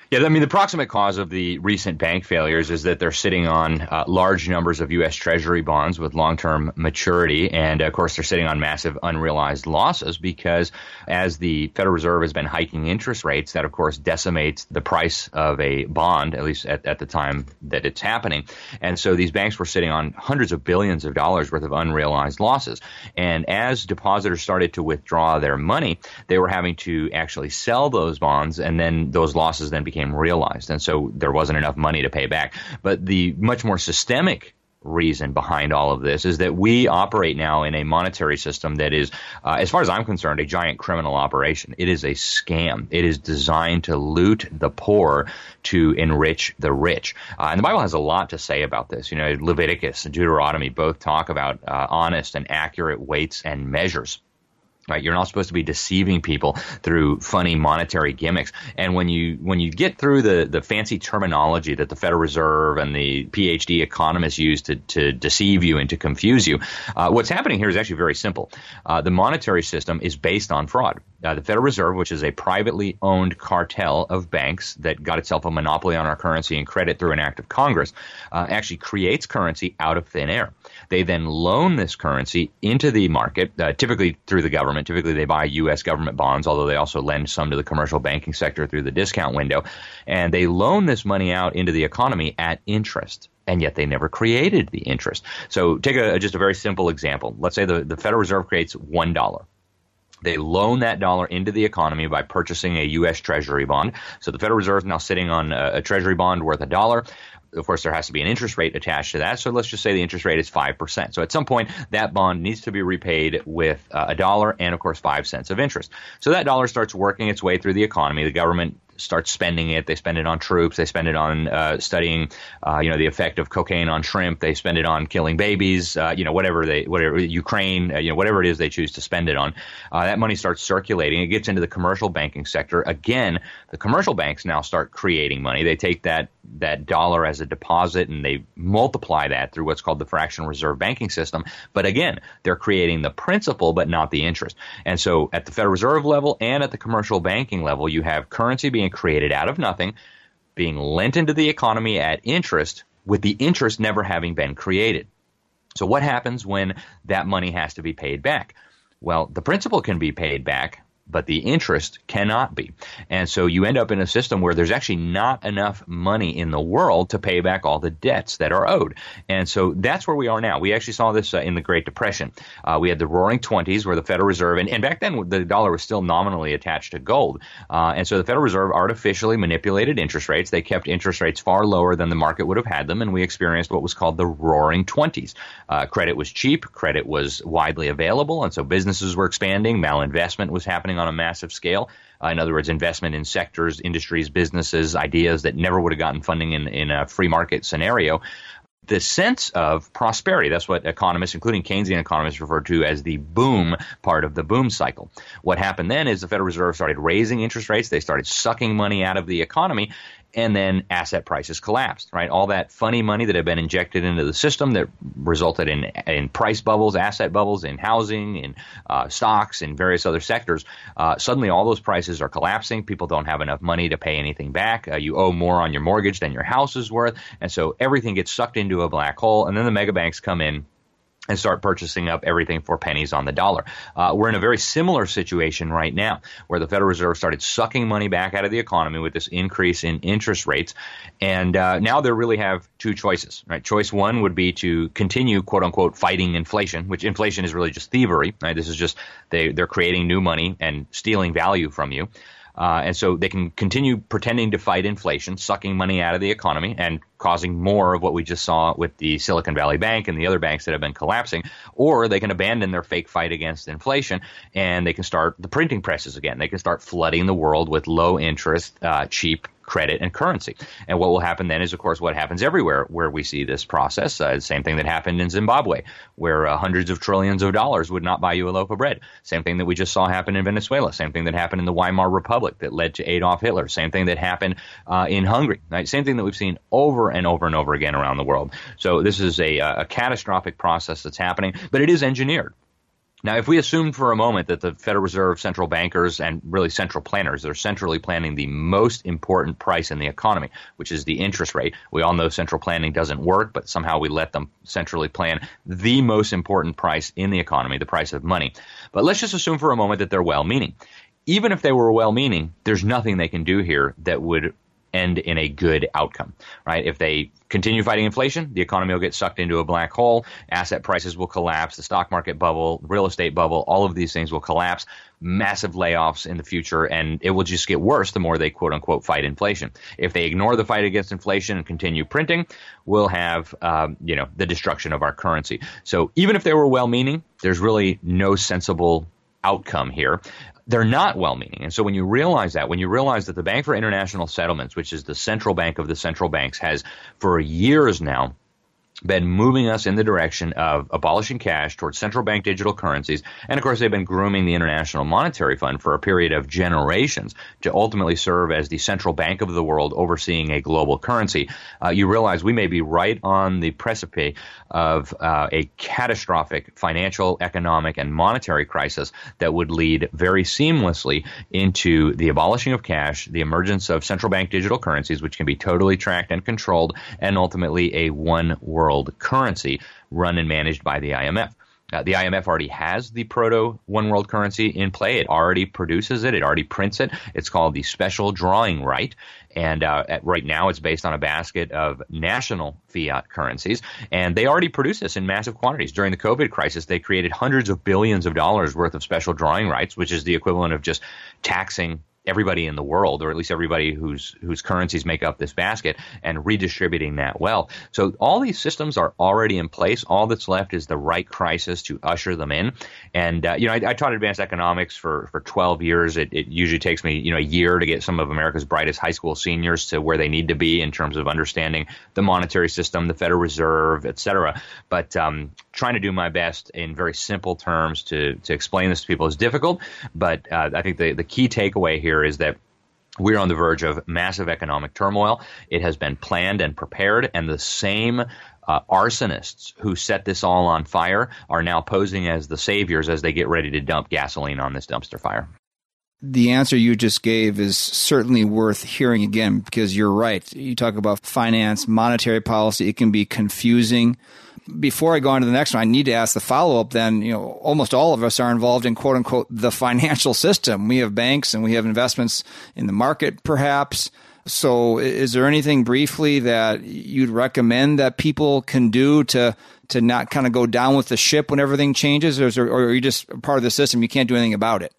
Yeah, I mean, the proximate cause of the recent bank failures is that they're sitting on uh, large numbers of U.S. Treasury bonds with long term maturity. And of course, they're sitting on massive unrealized losses because as the Federal Reserve has been hiking interest rates, that of course decimates the price of a bond, at least at, at the time that it's happening. And so these banks were sitting on hundreds of billions of dollars worth of unrealized losses. And as depositors started to withdraw their money, they were having to actually sell those bonds, and then those losses then became became realized. And so there wasn't enough money to pay back. But the much more systemic reason behind all of this is that we operate now in a monetary system that is, uh, as far as I'm concerned, a giant criminal operation. It is a scam. It is designed to loot the poor to enrich the rich. Uh, and the Bible has a lot to say about this. You know, Leviticus and Deuteronomy both talk about uh, honest and accurate weights and measures. Right, you're not supposed to be deceiving people through funny monetary gimmicks. And when you when you get through the, the fancy terminology that the Federal Reserve and the PhD economists use to, to deceive you and to confuse you, uh, what's happening here is actually very simple. Uh, the monetary system is based on fraud. Uh, the Federal Reserve, which is a privately owned cartel of banks that got itself a monopoly on our currency and credit through an act of Congress, uh, actually creates currency out of thin air. They then loan this currency into the market, uh, typically through the government. Typically, they buy U.S. government bonds, although they also lend some to the commercial banking sector through the discount window. And they loan this money out into the economy at interest and yet they never created the interest. So take a, just a very simple example. Let's say the, the Federal Reserve creates one dollar. They loan that dollar into the economy by purchasing a U.S. Treasury bond. So the Federal Reserve is now sitting on a, a Treasury bond worth a dollar of course, there has to be an interest rate attached to that. So let's just say the interest rate is 5%. So at some point, that bond needs to be repaid with uh, a dollar and, of course, five cents of interest. So that dollar starts working its way through the economy. The government start spending it. They spend it on troops. They spend it on uh, studying, uh, you know, the effect of cocaine on shrimp. They spend it on killing babies. Uh, you know, whatever they, whatever Ukraine, uh, you know, whatever it is they choose to spend it on. Uh, that money starts circulating. It gets into the commercial banking sector. Again, the commercial banks now start creating money. They take that that dollar as a deposit and they multiply that through what's called the fractional reserve banking system. But again, they're creating the principal but not the interest. And so at the Federal Reserve level and at the commercial banking level, you have currency being created out of nothing, being lent into the economy at interest, with the interest never having been created. So what happens when that money has to be paid back? Well, the principal can be paid back, but the interest cannot be. And so you end up in a system where there's actually not enough money in the world to pay back all the debts that are owed. And so that's where we are now. We actually saw this uh, in the Great Depression. Uh, we had the Roaring Twenties, where the Federal Reserve, and, and, back then the dollar was still nominally attached to gold. Uh, and so the Federal Reserve artificially manipulated interest rates. They kept interest rates far lower than the market would have had them, and we experienced what was called the Roaring Twenties. Uh, credit was cheap, credit was widely available, and so businesses were expanding, malinvestment was happening happening on a massive scale. Uh, in other words, investment in sectors, industries, businesses, ideas that never would have gotten funding in, in a free market scenario. The sense of prosperity, that's what economists, including Keynesian economists, refer to as the boom part of the boom cycle. What happened then is the Federal Reserve started raising interest rates, they started sucking money out of the economy, and then asset prices collapsed, right? All that funny money that had been injected into the system that resulted in, in price bubbles, asset bubbles in housing, in uh, stocks, in various other sectors, uh, suddenly all those prices are collapsing. People don't have enough money to pay anything back. Uh, you owe more on your mortgage than your house is worth. And so everything gets sucked into a black hole. And then the mega banks come in and start purchasing up everything for pennies on the dollar. Uh, we're in a very similar situation right now, where the Federal Reserve started sucking money back out of the economy with this increase in interest rates, and uh, now they really have two choices. Right, choice one would be to continue "quote unquote" fighting inflation, which inflation is really just thievery. Right, this is just they they're creating new money and stealing value from you. Uh, and so they can continue pretending to fight inflation, sucking money out of the economy and causing more of what we just saw with the Silicon Valley Bank and the other banks that have been collapsing. Or they can abandon their fake fight against inflation and they can start the printing presses again. They can start flooding the world with low interest, uh, cheap credit and currency. And what will happen then is, of course, what happens everywhere where we see this process. Uh, same thing that happened in Zimbabwe, where uh, hundreds of trillions of dollars would not buy you a loaf of bread. Same thing that we just saw happen in Venezuela. Same thing that happened in the Weimar Republic that led to Adolf Hitler. Same thing that happened uh, in Hungary. Right? Same thing that we've seen over and over and over again around the world. So this is a, a catastrophic process that's happening, but it is engineered. Now, if we assume for a moment that the Federal Reserve central bankers and really central planners are centrally planning the most important price in the economy, which is the interest rate, we all know central planning doesn't work, but somehow we let them centrally plan the most important price in the economy, the price of money. But let's just assume for a moment that they're well meaning. Even if they were well meaning, there's nothing they can do here that would end in a good outcome, right? If they continue fighting inflation, the economy will get sucked into a black hole, asset prices will collapse, the stock market bubble, real estate bubble, all of these things will collapse, massive layoffs in the future, and it will just get worse the more they quote unquote fight inflation. If they ignore the fight against inflation and continue printing, we'll have, um, you know, the destruction of our currency. So even if they were well meaning, there's really no sensible outcome here they're not well meaning. And so when you realize that, when you realize that the Bank for International Settlements, which is the central bank of the central banks, has for years now been moving us in the direction of abolishing cash towards central bank digital currencies. And of course, they've been grooming the International Monetary Fund for a period of generations to ultimately serve as the central bank of the world overseeing a global currency. Uh, you realize we may be right on the precipice of uh, a catastrophic financial, economic, and monetary crisis that would lead very seamlessly into the abolishing of cash, the emergence of central bank digital currencies, which can be totally tracked and controlled, and ultimately a one world world currency run and managed by the IMF. Uh, the IMF already has the proto one world currency in play. It already produces it. It already prints it. It's called the special drawing right. And uh, at, right now, it's based on a basket of national fiat currencies. And they already produce this in massive quantities. During the COVID crisis, they created hundreds of billions of dollars worth of special drawing rights, which is the equivalent of just taxing everybody in the world, or at least everybody whose whose currencies make up this basket, and redistributing that wealth. So all these systems are already in place. All that's left is the right crisis to usher them in. And uh, you know, I, I, taught advanced economics for for 12 years. It, it, usually takes me you know a year to get some of America's brightest high school seniors to where they need to be in terms of understanding the monetary system, the Federal Reserve, et cetera. But um, trying to do my best in very simple terms to to explain this to people is difficult. But uh, I think the the key takeaway here is that we're on the verge of massive economic turmoil. It has been planned and prepared, and the same uh, arsonists who set this all on fire are now posing as the saviors as they get ready to dump gasoline on this dumpster fire. The answer you just gave is certainly worth hearing again because you're right. You talk about finance, monetary policy, it can be confusing before I go on to the next one, I need to ask the follow up then, you know, almost all of us are involved in quote unquote the financial system. We have banks and we have investments in the market perhaps. So is there anything briefly that you'd recommend that people can do to to not kind of go down with the ship when everything changes or, there, or are you just part of the system you can't do anything about it?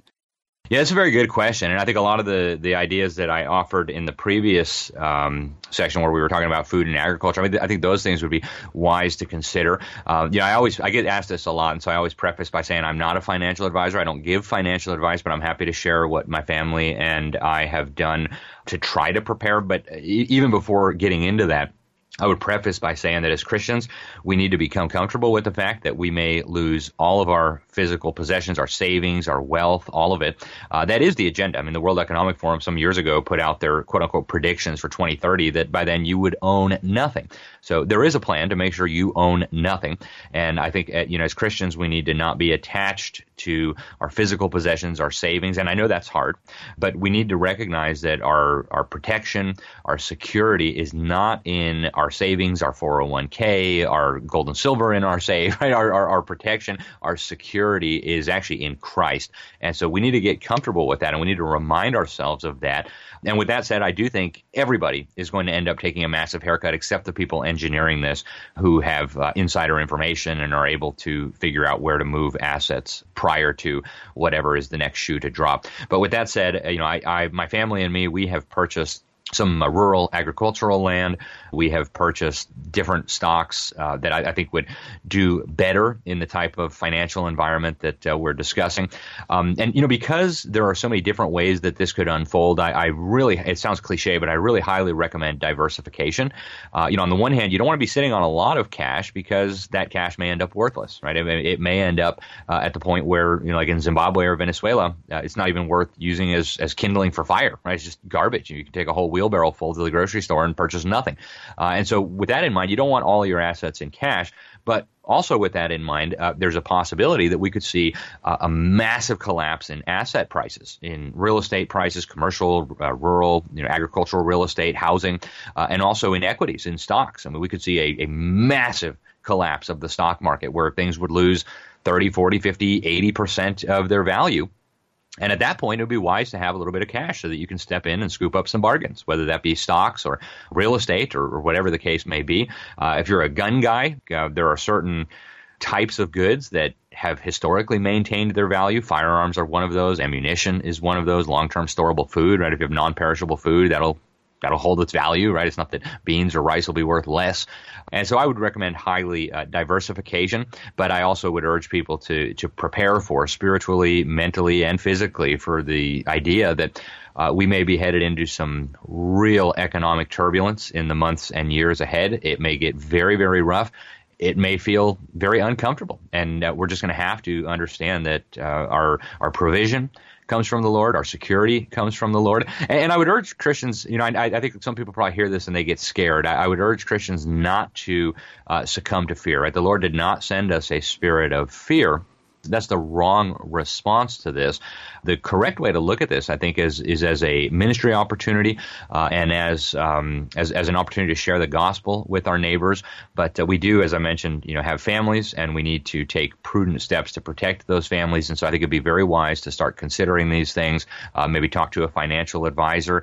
Yeah, it's a very good question, and I think a lot of the the ideas that I offered in the previous um, section where we were talking about food and agriculture, I mean, I think those things would be wise to consider. Uh, you know, I always I get asked this a lot, and so I always preface by saying I'm not a financial advisor. I don't give financial advice, but I'm happy to share what my family and I have done to try to prepare. But even before getting into that. I would preface by saying that as Christians, we need to become comfortable with the fact that we may lose all of our physical possessions, our savings, our wealth, all of it. Uh, that is the agenda. I mean, the World Economic Forum some years ago put out their quote unquote predictions for 2030 that by then you would own nothing. So there is a plan to make sure you own nothing. And I think, uh, you know, as Christians, we need to not be attached to our physical possessions, our savings. And I know that's hard, but we need to recognize that our, our protection, our security is not in our savings, our 401k, our gold and silver in our safe, right? Our, our, our protection, our security security is actually in Christ. And so we need to get comfortable with that and we need to remind ourselves of that. And with that said, I do think everybody is going to end up taking a massive haircut except the people engineering this who have uh, insider information and are able to figure out where to move assets prior to whatever is the next shoe to drop. But with that said, you know, I, I my family and me, we have purchased some uh, rural agricultural land. We have purchased different stocks uh, that I, I, think would do better in the type of financial environment that uh, we're discussing. Um, and you know, because there are so many different ways that this could unfold, I, I really it sounds cliche, but I really highly recommend diversification. Uh, you know, on the one hand, you don't want to be sitting on a lot of cash because that cash may end up worthless, right? It, it may end up uh, at the point where you know, like in Zimbabwe or Venezuela, uh, it's not even worth using as as kindling for fire, right? It's just garbage. You can take a whole wheelbarrow full to the grocery store and purchase nothing. Uh, and so, with that in mind, you don't want all your assets in cash, but also with that in mind, uh, there's a possibility that we could see uh, a massive collapse in asset prices, in real estate prices, commercial, uh, rural, you know, agricultural real estate, housing, uh, and also in equities, in stocks. I mean, we could see a, a massive collapse of the stock market where things would lose 30, 40, 50, 80% of their value And at that point, it would be wise to have a little bit of cash so that you can step in and scoop up some bargains, whether that be stocks or real estate or, or whatever the case may be. Uh, if you're a gun guy, uh, there are certain types of goods that have historically maintained their value. Firearms are one of those. Ammunition is one of those. Long-term storable food, right? If you have non-perishable food, that'll that'll hold its value, right? It's not that beans or rice will be worth less. And so I would recommend highly uh, diversification, but I also would urge people to to prepare for spiritually, mentally, and physically for the idea that uh, we may be headed into some real economic turbulence in the months and years ahead. It may get very, very rough. It may feel very uncomfortable, and uh, we're just going to have to understand that uh, our our provision, comes from the Lord. Our security comes from the Lord. And, and I would urge Christians, you know, I, I, think some people probably hear this and they get scared. I, I would urge Christians not to uh, succumb to fear. Right? The Lord did not send us a spirit of fear that's the wrong response to this. The correct way to look at this, I think, is is as a ministry opportunity uh, and as um, as as an opportunity to share the gospel with our neighbors. But uh, we do, as I mentioned, you know, have families, and we need to take prudent steps to protect those families. And so, I think it'd be very wise to start considering these things. Uh, maybe talk to a financial advisor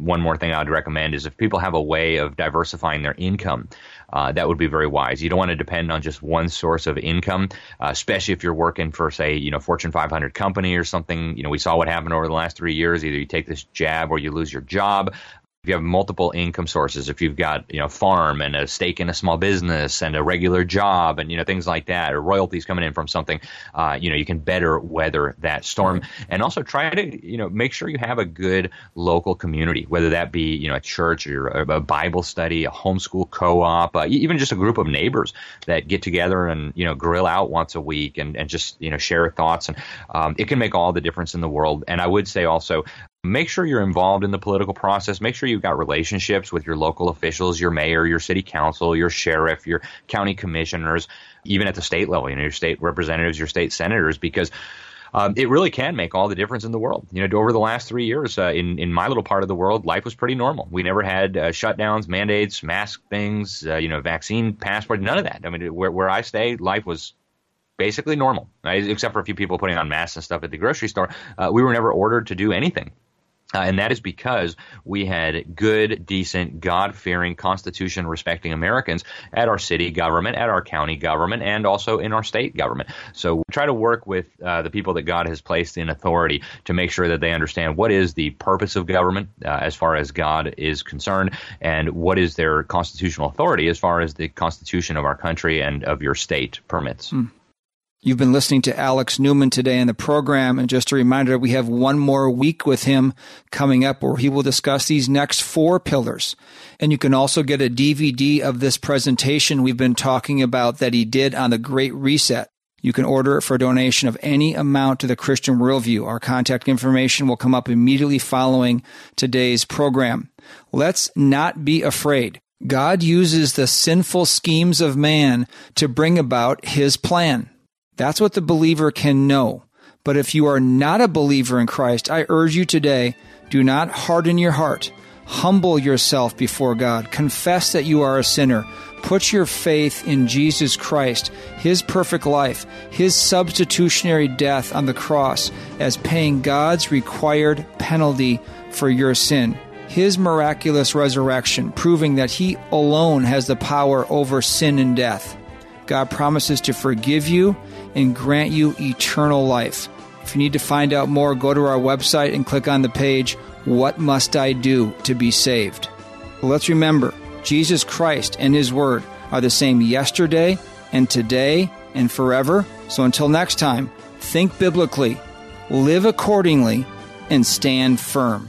one more thing I'd recommend is if people have a way of diversifying their income, uh, that would be very wise. You don't want to depend on just one source of income, uh, especially if you're working for, say, you know, Fortune 500 company or something. You know, we saw what happened over the last three years. Either you take this jab or you lose your job if you have multiple income sources, if you've got you know farm and a stake in a small business and a regular job and you know things like that, or royalties coming in from something, uh, you know you can better weather that storm. And also try to you know make sure you have a good local community, whether that be you know a church or a Bible study, a homeschool co-op, uh, even just a group of neighbors that get together and you know grill out once a week and, and just you know share thoughts. And um, it can make all the difference in the world. And I would say also Make sure you're involved in the political process. Make sure you've got relationships with your local officials, your mayor, your city council, your sheriff, your county commissioners, even at the state level, you know, your state representatives, your state senators, because um, it really can make all the difference in the world. You know, over the last three years, uh, in in my little part of the world, life was pretty normal. We never had uh, shutdowns, mandates, mask things, uh, you know, vaccine passport, none of that. I mean, where where I stay, life was basically normal, right? except for a few people putting on masks and stuff at the grocery store. Uh, we were never ordered to do anything. Uh, and that is because we had good, decent, God fearing, Constitution respecting Americans at our city government, at our county government, and also in our state government. So we try to work with uh, the people that God has placed in authority to make sure that they understand what is the purpose of government uh, as far as God is concerned, and what is their constitutional authority as far as the Constitution of our country and of your state permits. Mm. You've been listening to Alex Newman today in the program. And just a reminder, we have one more week with him coming up where he will discuss these next four pillars. And you can also get a DVD of this presentation we've been talking about that he did on the Great Reset. You can order it for a donation of any amount to the Christian Worldview. Our contact information will come up immediately following today's program. Let's not be afraid. God uses the sinful schemes of man to bring about his plan. That's what the believer can know. But if you are not a believer in Christ, I urge you today do not harden your heart. Humble yourself before God. Confess that you are a sinner. Put your faith in Jesus Christ, His perfect life, His substitutionary death on the cross as paying God's required penalty for your sin. His miraculous resurrection, proving that He alone has the power over sin and death. God promises to forgive you and grant you eternal life. If you need to find out more, go to our website and click on the page, What Must I Do to Be Saved? let's remember, Jesus Christ and His Word are the same yesterday and today and forever. So until next time, think biblically, live accordingly, and stand firm.